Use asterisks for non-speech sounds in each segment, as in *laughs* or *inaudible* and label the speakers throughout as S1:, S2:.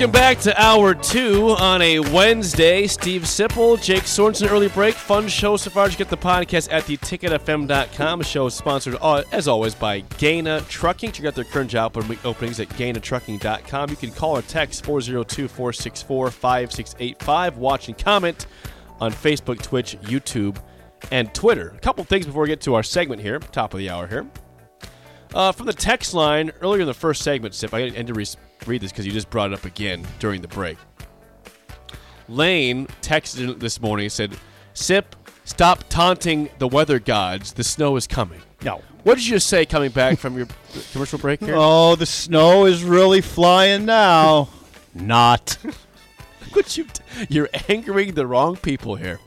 S1: Welcome back to hour two on a Wednesday. Steve Sipple, Jake Sorensen, early break. Fun show so far. Just get the podcast at theticketfm.com. The show is sponsored, uh, as always, by Gana Trucking. Check out their current job openings at ganatrucking.com. You can call or text 402 464 5685. Watch and comment on Facebook, Twitch, YouTube, and Twitter. A couple things before we get to our segment here, top of the hour here. Uh, from the text line earlier in the first segment, Sip, I re- read this because you just brought it up again during the break. Lane texted this morning and said, Sip, stop taunting the weather gods. The snow is coming.
S2: No.
S1: What did you just say coming back from your commercial break here?
S2: Oh, the snow is really flying now. Not. *laughs*
S1: What you t- you're angering the wrong people here.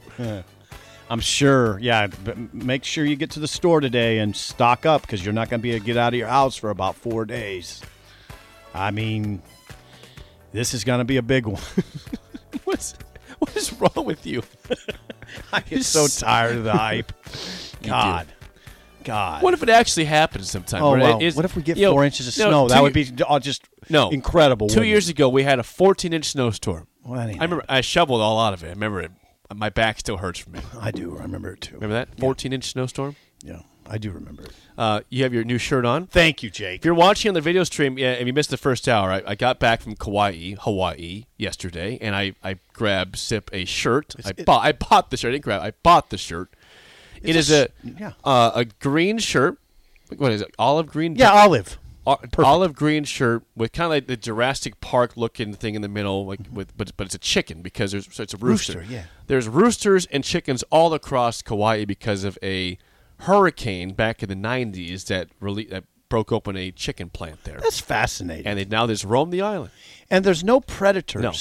S2: I'm sure. Yeah, but make sure you get to the store today and stock up because you're not going to be able to get out of your house for about four days. I mean, this is going to be a big one. *laughs*
S1: What's what is wrong with you?
S2: I *laughs* get so tired of the hype. *laughs* God. God.
S1: What if it actually happens sometime?
S2: Oh,
S1: where it
S2: well,
S1: is-
S2: what if we get
S1: you know,
S2: four inches of
S1: no,
S2: snow? that would be just
S1: no
S2: incredible.
S1: Two years
S2: it?
S1: ago, we had a 14 inch snowstorm.
S2: Well,
S1: I remember I shoveled all out of it. I remember it. My back still hurts from it.
S2: I do. I remember it too.
S1: Remember that 14 inch snowstorm?
S2: Yeah, I do remember it.
S1: Uh, you have your new shirt on.
S2: Thank you, Jake.
S1: If you're watching on the video stream, yeah, if you missed the first hour, I, I got back from Kauai, Hawaii yesterday, and I, I grabbed Sip a shirt. I
S2: it-
S1: bought I bought the shirt. I didn't grab. I bought the shirt. It
S2: It's
S1: is
S2: a yeah.
S1: uh, a green shirt. What is it? Olive green.
S2: Yeah, olive.
S1: O- olive green shirt with kind of like the Jurassic Park looking thing in the middle, like with but but it's a chicken because there's so it's a rooster.
S2: Rooster, yeah.
S1: There's roosters and chickens all across Kauai because of a hurricane back in the '90s that that broke open a chicken plant there,
S2: That's fascinating.
S1: and they now just roam the island.
S2: And there's no predators. No.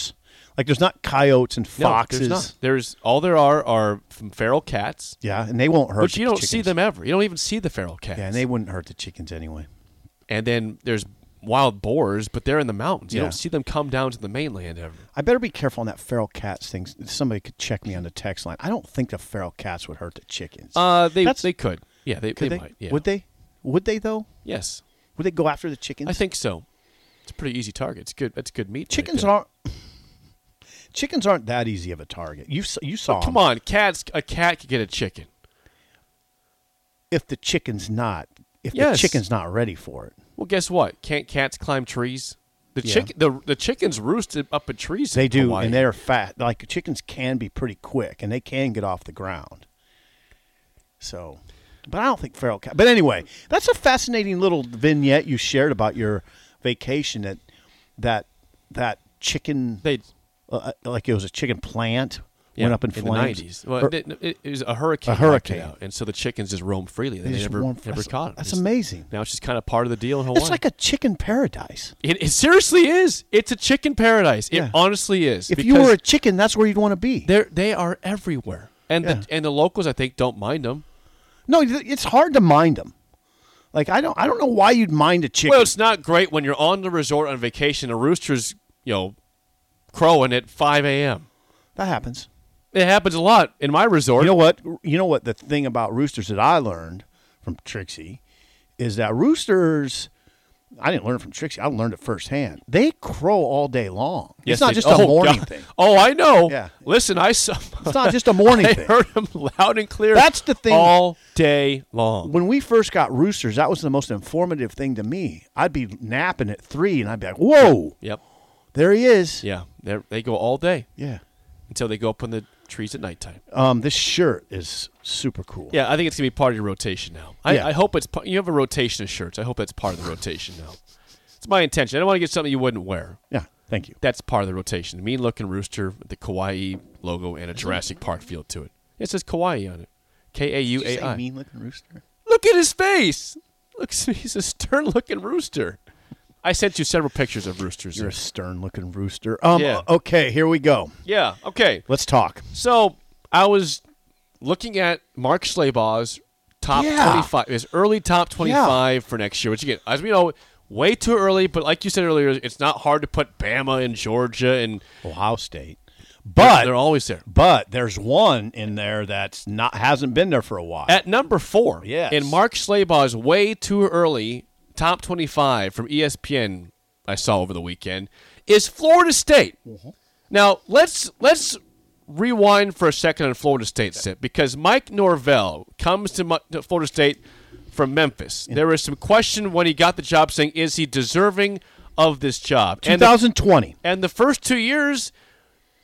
S2: Like there's not coyotes and
S1: No,
S2: foxes.
S1: there's not. There's all there are are feral cats,
S2: Yeah, and they won't hurt.
S1: but you don't
S2: chickens.
S1: see them ever. You don't even see the feral cats.
S2: Yeah, and they wouldn't hurt the chickens anyway.
S1: and then there's wild boars, but they're in the mountains. You
S2: Yeah.
S1: don't see them come down to the mainland ever.
S2: I better be careful on that feral cats thing. Somebody could check me on the text line. I don't think the feral cats would hurt the chickens.
S1: Uh, they
S2: That's-
S1: they could. Yeah, they,
S2: could
S1: they,
S2: they?
S1: might. Yeah.
S2: Would they? Would they though?
S1: Yes,
S2: Would they go after the chickens?
S1: I think so. It's a pretty easy target. It's good. That's good meat.
S2: chickens
S1: there.
S2: aren't. *laughs* Chickens aren't that easy of a target. You you saw.
S1: Come on, cats. A cat could get a chicken.
S2: If the chicken's not, if
S1: Yes.
S2: the chicken's not ready for it.
S1: Well, guess what? Can't cats climb trees? The
S2: Yeah.
S1: chicken, the the chickens roosted up in trees.
S2: They
S1: in
S2: do,
S1: Hawaii.
S2: and they're fat. Like chickens can be pretty quick, and they can get off the ground. So, but I don't think feral cat. But anyway, that's a fascinating little vignette you shared about your vacation. That that that chicken,
S1: they
S2: uh, like it was a chicken plant,
S1: yeah,
S2: went up in,
S1: in
S2: flames.
S1: Well,
S2: Or-
S1: it, it, it was a hurricane.
S2: A hurricane.
S1: out, and so the chickens just roamed freely. They,
S2: They
S1: never never caught them.
S2: that's
S1: Just-
S2: amazing.
S1: Now it's just kind of part of the deal in Hawaii.
S2: it's like a chicken paradise.
S1: it, it seriously is. It's a chicken paradise. It
S2: Yeah.
S1: honestly is.
S2: If you were a chicken, that's where you'd want to be.
S1: they're they are everywhere, and
S2: Yeah.
S1: the and the locals I think don't mind them.
S2: No, it's hard to mind them. Like I don't, I don't know why you'd mind a chicken.
S1: Well, it's not great when you're on the resort on vacation. A rooster's you know crowing at five a.m.
S2: that happens.
S1: It happens a lot in my resort.
S2: You know what? You know what? The thing about roosters that I learned from Trixie is that roosters. I didn't learn it from Trixie. I learned it firsthand. They crow all day long.
S1: Yes,
S2: it's not
S1: they-
S2: just a
S1: oh,
S2: morning
S1: God.
S2: thing.
S1: Oh, I know.
S2: Yeah.
S1: Listen, I saw.
S2: It's not just a morning *laughs*
S1: I
S2: thing.
S1: heard them loud and clear.
S2: That's the thing.
S1: All day long.
S2: When we first got roosters, that was the most informative thing to me. I'd be napping at three, and I'd be like, "Whoa,
S1: Yep.
S2: there he is!"
S1: Yeah. They go all day
S2: Yeah.
S1: until they go up in the trees at nighttime.
S2: Um, this shirt is super cool.
S1: Yeah, I think it's gonna be part of your rotation now. I,
S2: Yeah.
S1: I hope it's you have a rotation of shirts. I hope that's part of the rotation now. It's my intention. I don't want to get something you wouldn't wear.
S2: Yeah. Thank you.
S1: That's part of the rotation. Mean looking rooster with the Kauai logo and a Jurassic Park feel to it. It says Kauai on it. K A U A I.
S2: mean looking rooster.
S1: Look at his face. Look, *laughs* he's a stern looking rooster. I sent you several pictures of roosters.
S2: You're a stern looking rooster. Um.
S1: Yeah.
S2: Okay. Here we go.
S1: yeah. Okay.
S2: Let's talk.
S1: So I was looking at Mark Schlabach's top
S2: Yeah.
S1: 25, his early top 25 for next year, which again, as we know, way too early. But like you said earlier, it's not hard to put Bama and Georgia, and
S2: Ohio State. But
S1: they're always there.
S2: but there's one in there that's not hasn't been there for a while.
S1: At number four,
S2: Yes.
S1: in Mark Schlabach's way too early top 25 from ESPN, I saw over the weekend, is Florida State.
S2: Mm-hmm.
S1: Now let's let's rewind for a second on Florida State, Sip, because Mike Norvell comes to, to Florida State from Memphis. There was some question when he got the job, saying, "Is he deserving of this job?" And the,
S2: 2020.
S1: and the first two years,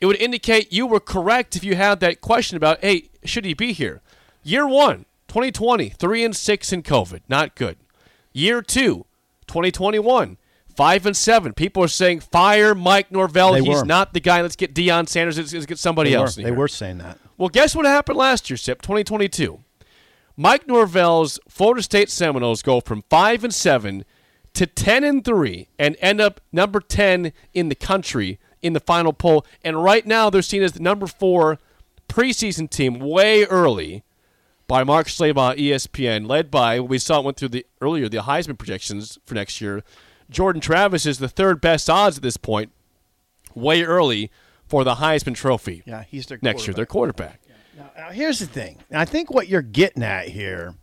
S1: it would indicate you were correct if you had that question about, hey, should he be here? Year one, 2020, three and six in COVID, not good. Year two, 2021, five and seven. People are saying fire Mike Norvell.
S2: They
S1: He's
S2: were.
S1: not the guy. Let's get Deion Sanders. Let's, let's get somebody
S2: they
S1: else.
S2: were, they were saying that.
S1: Well, guess what happened last year, Sip? 2022. Mike Norvell's Florida State Seminoles go from five and seven to ten and three, and end up number ten in the country in the final poll. And right now, they're seen as the number four preseason team, way early by Mark Schlabach, ESPN, led by we saw it went through the earlier the Heisman projections for next year. Jordan Travis is the third best odds at this point, way early for the Heisman Trophy
S2: Yeah, he's their
S1: next year. Their quarterback.
S2: Now, now, here's the thing. I think what you're getting at here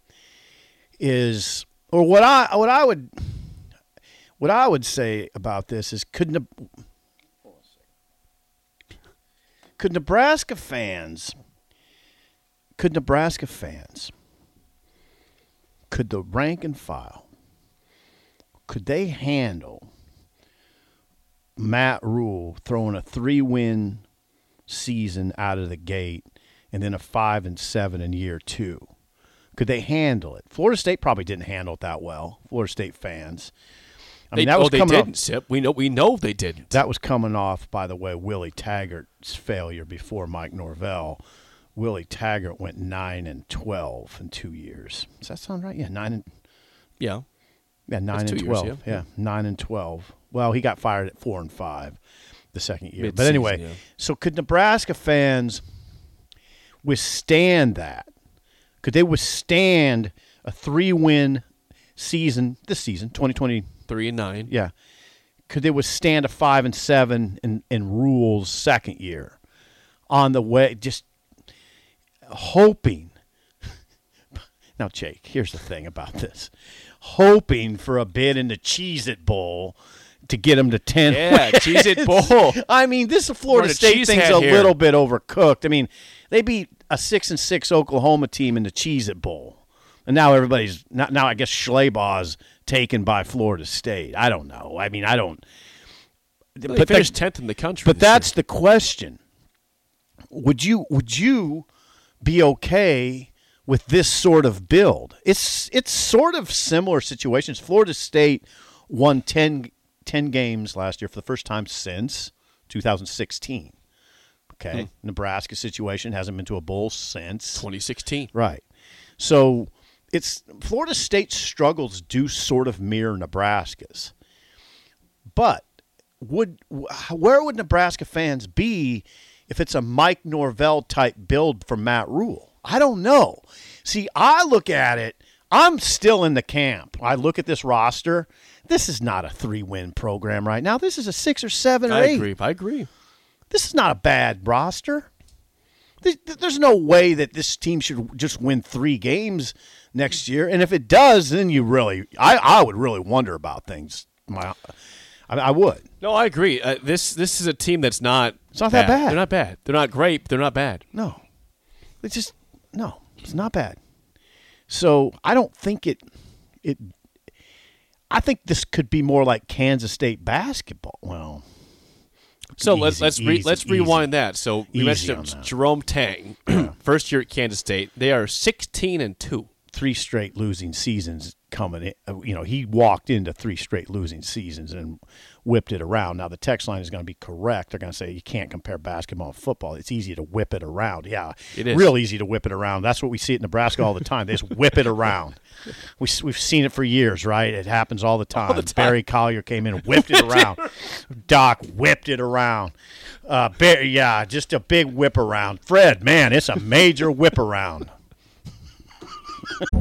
S2: is, or what I what I would what I would say about this is, could Ne- could Nebraska fans could Nebraska fans could the rank and file could they handle Matt Rhule throwing a three win season out of the gate and then a five and seven in year two. Could they handle it? Florida State probably didn't handle it that well. Florida State fans. I
S1: They,
S2: mean, that
S1: oh,
S2: was
S1: they
S2: coming
S1: didn't,
S2: off,
S1: Sip. We know, we know they didn't.
S2: that was coming off, by the way, Willie Taggart's failure before Mike Norvell. Willie Taggart went nine and twelve in two years. Does that sound right? Yeah, nine and
S1: yeah.
S2: yeah, nine
S1: That's
S2: and
S1: two years,
S2: twelve.
S1: yeah.
S2: yeah, nine and twelve. Well, he got fired at four and five the second year. but
S1: Mid-season,
S2: anyway,
S1: yeah.
S2: so could Nebraska fans withstand that? Could they withstand a three-win season this season, twenty twenty?
S1: Three and nine.
S2: Yeah. Could they withstand a five and seven in, in Rhule's second year on the way? Just hoping. *laughs* Now, Jake, here's the thing about this: hoping for a bid in the Cheez It Bowl to get them to ten.
S1: Yeah,
S2: wins.
S1: Cheez It Bowl. *laughs*
S2: I mean, this Florida
S1: Wearing a
S2: State
S1: cheese
S2: thing's a
S1: here.
S2: little bit overcooked. I mean, they beat a six and six Oklahoma team in the Cheez It Bowl, and now everybody's now. now I guess Schlabach's taken by Florida State. I don't know. I mean, I don't.
S1: They
S2: but
S1: finished tenth in the country.
S2: But
S1: this year.
S2: that's the question. Would you would you be okay with this sort of build? It's it's sort of similar situations. Florida State won 10, 10 games last year for the first time since 2016. Okay. Hmm. Nebraska situation hasn't been to a bowl since
S1: 2016.
S2: Right. So it's Florida State's struggles do sort of mirror Nebraska's. But would where would Nebraska fans be if it's a Mike Norvell type build for Matt Rhule? I don't know. See, I look at it. I'm still in the camp. I look at this roster. This is not a three-win program right now. This is a six or seven or
S1: I
S2: eight.
S1: agree. I agree.
S2: This is not a bad roster. Th- th- There's no way that this team should just win three games next year. And if it does, then you really, I, I would really wonder about things. My, I, I would.
S1: No, I agree. Uh, this this is a team that's not.
S2: It's not that bad.
S1: They're not bad. They're not great. But they're not bad.
S2: No, it's just no. It's not bad. So I don't think it. It. I think this could be more like Kansas State basketball. Well,
S1: So let's let's re-
S2: easy,
S1: let's
S2: easy.
S1: rewind that. So we
S2: Easy
S1: mentioned. Jerome Tang, *clears throat* first year at Kansas State. They are 16 and two.
S2: three straight losing seasons coming in. uh, You know, he walked into three straight losing seasons and whipped it around. Now, the text line is going to be correct. They're going to say you can't compare basketball and football. It's easy to whip it around. Yeah,
S1: It is.
S2: real easy to whip it around. That's what we see at Nebraska all the time. They just whip it around. *laughs* We, we've seen it for years, right? It happens all the time. Barry Collier came in and *laughs* whipped it around. Doc whipped it around. Uh, Barry, yeah, just a big whip around. Fred, man, it's a major whip around.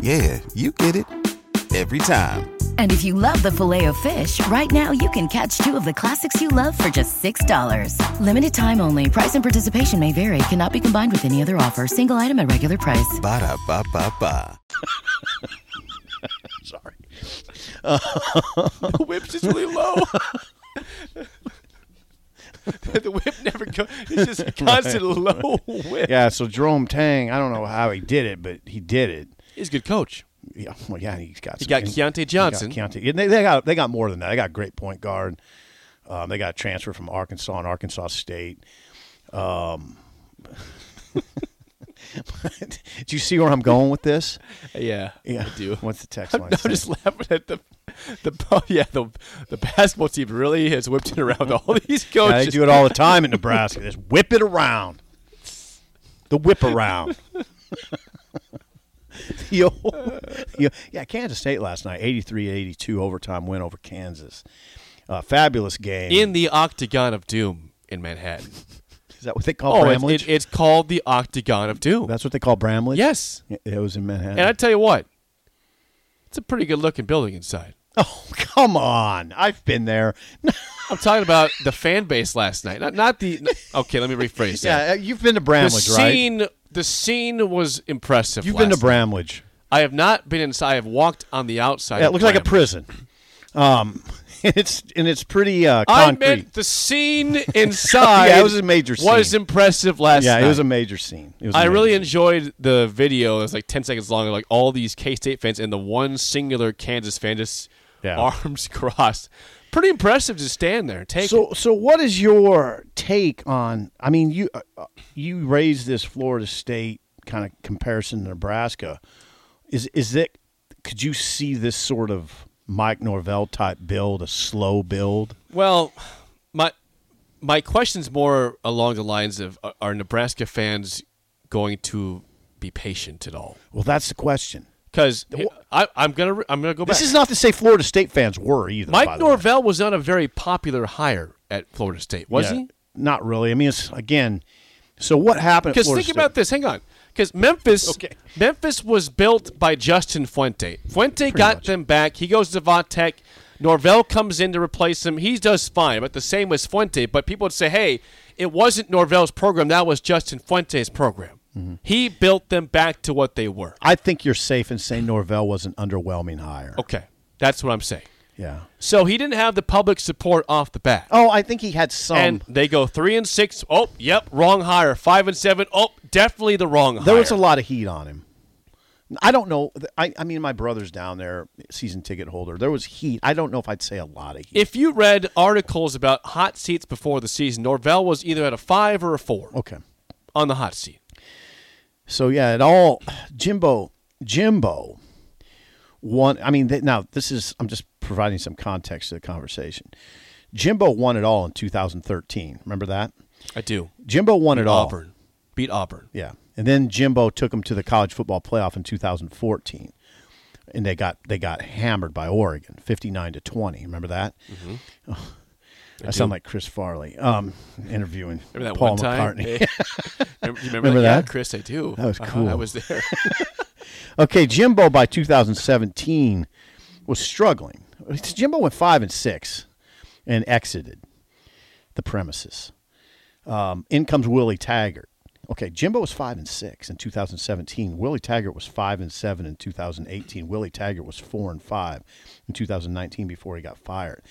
S3: Yeah, you get it. Every time.
S4: And if you love the filet of fish, right now you can catch two of the classics you love for just $6. Limited time only. Price and participation may vary. Cannot be combined with any other offer. Single item at regular price.
S3: Ba-da-ba-ba-ba. *laughs*
S2: Sorry.
S1: The *laughs* whip's just really low. *laughs* the whip never goes. It's just a constant low whip.
S2: Yeah, so Jerome Tang, I don't know how he did it, but he did it.
S1: He's a good coach.
S2: Yeah, well, yeah, he's got.
S1: He
S2: some-
S1: got Keyontae Johnson.
S2: Got Keyontae. And They, they got they got more than that. They got great point guard. Um, they got a transfer from Arkansas and Arkansas State. Um, *laughs* do you see where I'm going with this?
S1: Yeah,
S2: Yeah,
S1: I do.
S2: What's the text
S1: I'm. I'm just laughing at the the oh, yeah the the basketball team really has whipped it around all these
S2: Yeah,
S1: coaches.
S2: they do it all the time in Nebraska. Just whip it around. The whip around. *laughs* *laughs* Yo, *laughs* yo, yeah, Kansas State last night, 83-82 overtime win over Kansas. Uh, fabulous game.
S1: in the Octagon of Doom in Manhattan.
S2: Is that what they call
S1: Oh, it's,
S2: Bramlage?
S1: it, it's called the Octagon of Doom.
S2: That's what they call Bramlage?
S1: yes,
S2: It was in Manhattan.
S1: and I tell you what, it's a pretty good looking building inside. *laughs*
S2: oh, come on. I've been there.
S1: I'm talking about the fan base last night, not not the. Okay, let me rephrase that.
S2: yeah, you've been to
S1: the
S2: Bramlage, right?
S1: The scene was impressive.
S2: You've been to
S1: night.
S2: Bramlage.
S1: I have not been inside. I have walked on the outside.
S2: Yeah, it looks like a prison. Um, *laughs* and it's and it's pretty uh,
S1: I
S2: concrete.
S1: meant the scene inside. *laughs*
S2: Yeah, it was a major scene.
S1: Was impressive last night.
S2: yeah,
S1: night.
S2: it was a major scene. It was a
S1: I
S2: major
S1: really
S2: scene.
S1: enjoyed the video. It was like ten seconds long. Like all these K State fans and the one singular Kansas fan just
S2: Yeah. *laughs*
S1: arms crossed. Pretty impressive to stand there take
S2: So,
S1: it.
S2: so what is your take on? I mean, you uh, uh, you raised this Florida State kind of comparison to Nebraska. Is is it? Could you see this sort of Mike Norvell type build, a slow build?
S1: Well, my my question's more along the lines of are Nebraska fans going to be patient at all?
S2: Well, that's the question.
S1: Because I'm gonna I'm gonna go back.
S2: This is not to say Florida State fans were either.
S1: Mike
S2: the way.
S1: Norvell was not a very popular hire at Florida State, was
S2: Yeah,
S1: he?
S2: Not really. I mean, it's again. So what happened?
S1: Because think
S2: State?
S1: about this. Hang on. Because Memphis,
S2: Okay.
S1: Memphis was built by Justin Fuente. Fuente got them back. He goes to Va Tech. Norvell comes in to replace him. He does fine, but the same as Fuente. But people would say, "Hey, it wasn't Norvell's program. That was Justin Fuente's program.
S2: Mm-hmm.
S1: He built them back to what they were."
S2: I think you're safe in saying Norvell was an underwhelming hire.
S1: Okay, that's what I'm saying.
S2: Yeah.
S1: So he didn't have the public support off the bat.
S2: Oh, I think he had some.
S1: and they go three and six. Oh, yep, wrong hire. Five and seven. Oh, definitely the wrong hire.
S2: there was a lot of heat on him. I don't know. I, I mean, my brother's down there, season ticket holder. There was heat. I don't know if I'd say a lot of heat.
S1: If you read articles about hot seats before the season, Norvell was either at a five or a four
S2: okay.
S1: on the hot seat.
S2: So yeah, it all Jimbo Jimbo won. I mean, th- now this is I'm just providing some context to the conversation. Jimbo won it all in 2013. Remember that?
S1: I do.
S2: Jimbo won it all.
S1: Auburn beat Auburn.
S2: Yeah, and then Jimbo took them to the college football playoff in 2014, and they got they got hammered by Oregon, 59 to 20. Remember that?
S1: Mm-hmm.
S2: I,
S1: I
S2: sound like Chris Farley um, interviewing
S1: Remember that
S2: Paul
S1: one time?
S2: McCartney. *laughs* *laughs*
S1: remember, you remember,
S2: Remember
S1: that? Yeah, Chris, I do.
S2: That was
S1: Uh-huh,
S2: cool.
S1: I was there. *laughs*
S2: Okay, Jimbo by 2017 was struggling. Jimbo went five and six and exited the premises. Um, in comes Willie Taggart. Okay, Jimbo was five and six in 2017. Willie Taggart was five and seven in 2018. Willie Taggart was four and five in 2019 before he got fired.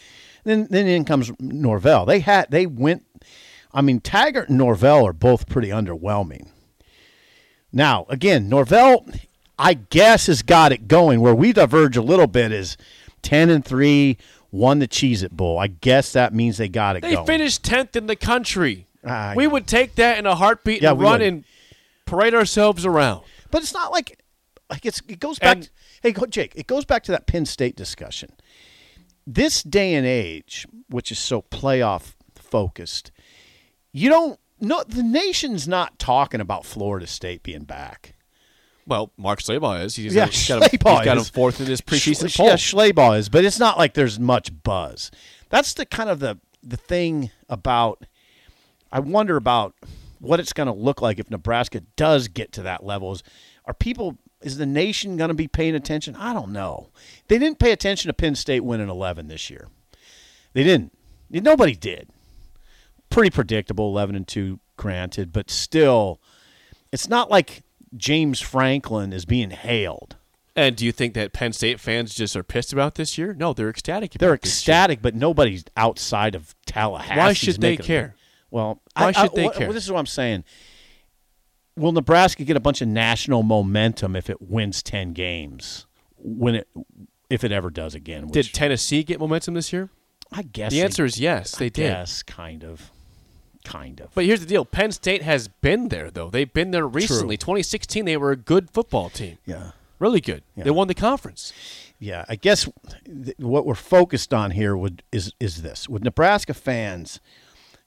S2: Then then in comes Norvell. They had they went. I mean, Taggart and Norvell are both pretty underwhelming. Now, again, Norvell, I guess, has got it going. Where we diverge a little bit is 10 and 3, won the Cheez It Bowl. I guess that means they got it
S1: they
S2: going.
S1: finished tenth in the country.
S2: Ah,
S1: we
S2: yeah.
S1: would take that in a heartbeat
S2: Yeah,
S1: and run
S2: would.
S1: and parade ourselves around.
S2: But it's not like like it's it goes back.
S1: And-
S2: hey, Jake, it goes back to that Penn State discussion. This day and age, which is so playoff focused, you don't. No, the nation's not talking about Florida State being back.
S1: Well, Mark Schlabach is. He's,
S2: yeah,
S1: he's got, him, he's got him
S2: is.
S1: fourth in his preseason
S2: Sch-
S1: poll.
S2: Yeah, Schlabach is, but it's not like there's much buzz. That's the kind of the the thing about. I wonder about what it's going to look like if Nebraska does get to that level. Is are people? Is the nation going to be paying attention? I don't know. They didn't pay attention to Penn State winning 11 this year. They didn't. Nobody did. Pretty predictable, 11 and two, granted, but still, it's not like James Franklin is being hailed.
S1: And do you think that Penn State fans just are pissed about this year? No, they're ecstatic. About
S2: They're ecstatic, but nobody's outside of Tallahassee.
S1: Why should they care?
S2: Well,
S1: Why
S2: I-
S1: should
S2: I-
S1: they
S2: what-
S1: care?
S2: well, this is what I'm saying. Will Nebraska get a bunch of national momentum if it wins ten games? When it, if it ever does again?
S1: Did Tennessee get momentum this year?
S2: I guess
S1: The
S2: they-
S1: answer is yes, they
S2: I
S1: did.
S2: Guess kind of, kind of.
S1: But here's the deal: Penn State has been there, though. They've been there recently. 2016, they were a good football team.
S2: Yeah.
S1: really good.
S2: Yeah.
S1: They won the conference.
S2: Yeah, I guess th- what we're focused on here would is is this: would Nebraska fans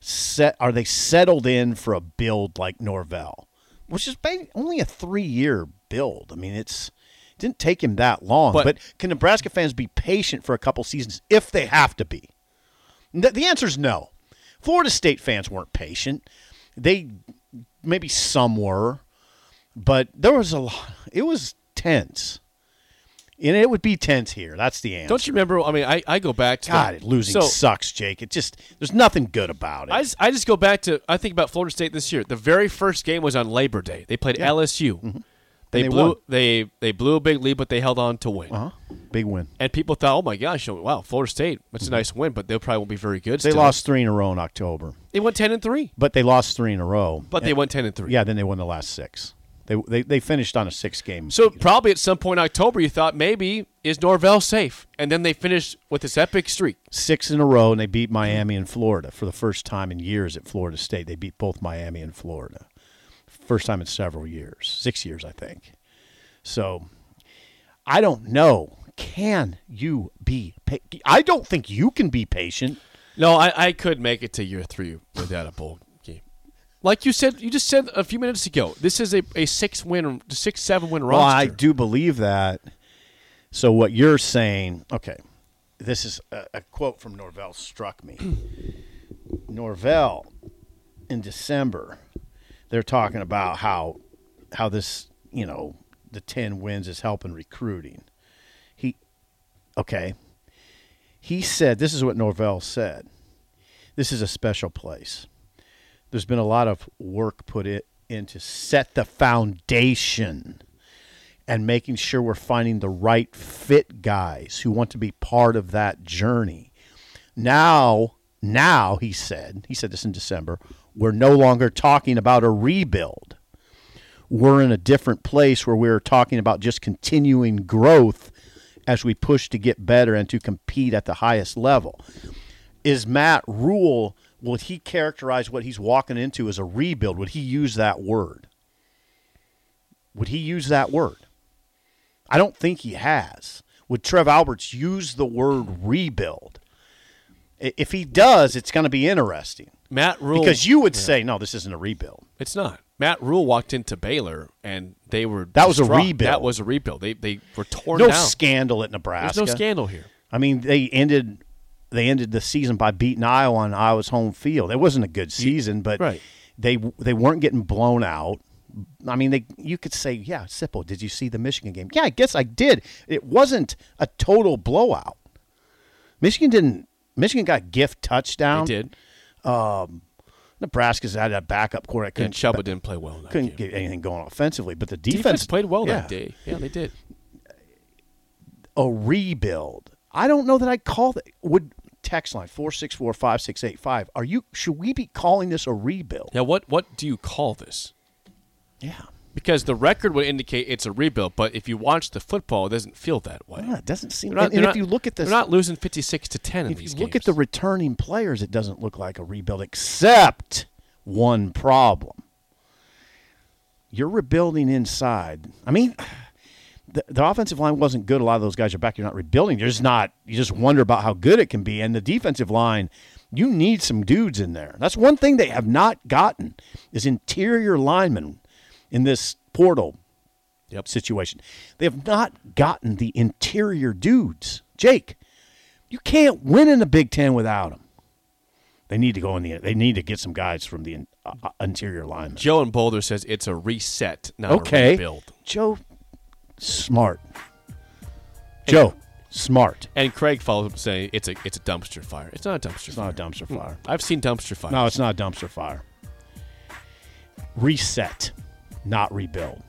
S2: set are they settled in for a build like Norvell, which is only a three year build? I mean, it's it didn't take him that long.
S1: But-
S2: But, can Nebraska fans be patient for a couple seasons if they have to be? The, the answer is no. Florida State fans weren't patient. They maybe some were, but there was a lot. It was tense. And it would be tense here. That's the answer.
S1: Don't you remember? I mean, I, I go back to
S2: God,
S1: the-
S2: losing
S1: so,
S2: sucks, Jake. It just there's nothing good about it.
S1: I just, I just go back to I think about Florida State this year. The very first game was on Labor Day. They played
S2: Yeah.
S1: LSU. They,
S2: they
S1: blew
S2: won.
S1: they they blew a big lead, but they held on to win.
S2: uh-huh. Big win.
S1: And people thought, oh my gosh, wow, Florida State, that's a nice win, but they probably won't be very good.
S2: They
S1: still.
S2: lost three in a row in October,
S1: They went ten and three,
S2: but they lost three in a row.
S1: but they went ten and three.
S2: yeah, then they won the last six. They they, they finished on a six game.
S1: So probably at some point in October, you thought maybe is Norvell safe, and then they finished with this epic streak.
S2: six in a row, and they beat Miami and Florida for the first time in years at Florida State. They beat both Miami and Florida, first time in several years, six years, I think. So, I don't know. Can you be? Pa- I don't think you can be patient.
S1: No, I, I could make it to year three without a bowl. Like you said, you just said a few minutes ago. This is a, a six win, six seven win
S2: Well,
S1: roster.
S2: I do believe that. So what you're saying? Okay, this is a, a quote from Norvell struck me. *clears throat* Norvell in December, they're talking about how how this you know the ten wins is helping recruiting. He okay. He said this is what Norvell said. This is a special place. There's been a lot of work put it in to set the foundation and making sure we're finding the right fit guys who want to be part of that journey. Now, now he said, he said this in December, we're no longer talking about a rebuild. We're in a different place where we're talking about just continuing growth as we push to get better and to compete at the highest level. Is Matt Rhule, would he characterize what he's walking into as a rebuild? Would he use that word? Would he use that word? I don't think he has. Would Trev Alberts use the word rebuild? If he does, it's going to be interesting.
S1: Matt Rhule
S2: Because you would
S1: Yeah.
S2: say, no, this isn't a rebuild.
S1: It's not. Matt Rhule walked into Baylor and they were
S2: That was a rebuild.
S1: That was a rebuild. They they were torn
S2: no
S1: down.
S2: scandal at Nebraska.
S1: There's no scandal here.
S2: I mean, they ended they ended the season by beating Iowa on Iowa's home field. It wasn't a good season, but
S1: Right.
S2: they they weren't getting blown out. I mean, they you could say, yeah, Sipple, did you see the Michigan game? Yeah, I guess I did. It wasn't a total blowout. Michigan didn't. Michigan got gift touchdown.
S1: They did.
S2: Um, Nebraska's had a backup quarterback.
S1: And
S2: couldn't-
S1: Chubba didn't play well
S2: Couldn't
S1: game.
S2: get anything going offensively, but the
S1: Defense,
S2: defense,
S1: played well
S2: yeah.
S1: that day. Yeah, they did.
S2: a rebuild. I don't know that I call that. Would text line four six four five six eight five. Are you? Should we be calling this a rebuild?
S1: Now, what what do you call this?
S2: Yeah.
S1: Because the record would indicate it's a rebuild, but if you watch the football, it doesn't feel that way.
S2: Yeah, it doesn't seem.
S1: Not-
S2: and and if
S1: not-
S2: you look at this,
S1: they're not losing fifty-six to ten in
S2: if
S1: these
S2: you look
S1: games.
S2: at the returning players, it doesn't look like a rebuild, except one problem. You're rebuilding inside. I mean, the, the offensive line wasn't good. A lot of those guys are back. You're not rebuilding. You're just not. You just wonder about how good it can be. And the defensive line, you need some dudes in there. That's one thing they have not gotten is interior linemen in this portal
S1: Yep.
S2: situation. They have not gotten the interior dudes. Jake, you can't win in the Big Ten without them. They need to go in the. They need to get some guys from the uh, uh, interior linemen.
S1: Joe in Boulder says it's a reset, not a
S2: Okay,
S1: rebuild.
S2: Joe, smart. Joe, smart.
S1: And Craig follows up saying it's a it's a dumpster fire. It's not a dumpster
S2: It's
S1: fire.
S2: not a dumpster fire.
S1: I've seen dumpster fires.
S2: No, it's not a dumpster fire. Reset, not rebuild.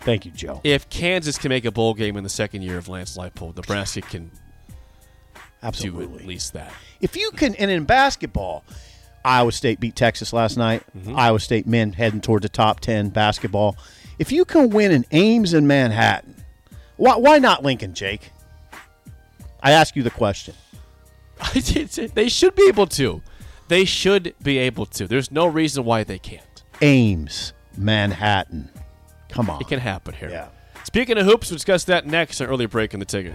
S2: Thank you, Joe.
S1: If Kansas can make a bowl game in the second year of Lance Leipold, Nebraska can do
S2: Absolutely.
S1: at least that.
S2: If you can, and in basketball, Iowa State beat Texas last night.
S1: Mm-hmm.
S2: Iowa State men heading toward the top 10 basketball. If you can win in Ames and Manhattan, why, why not Lincoln, Jake? I ask you the question. *laughs*
S1: they should be able to. They should be able to. There's no reason why they can't.
S2: Ames, Manhattan. Come on.
S1: It can happen here.
S2: Yeah.
S1: Speaking of hoops, we'll discuss that next. An early break in the ticket.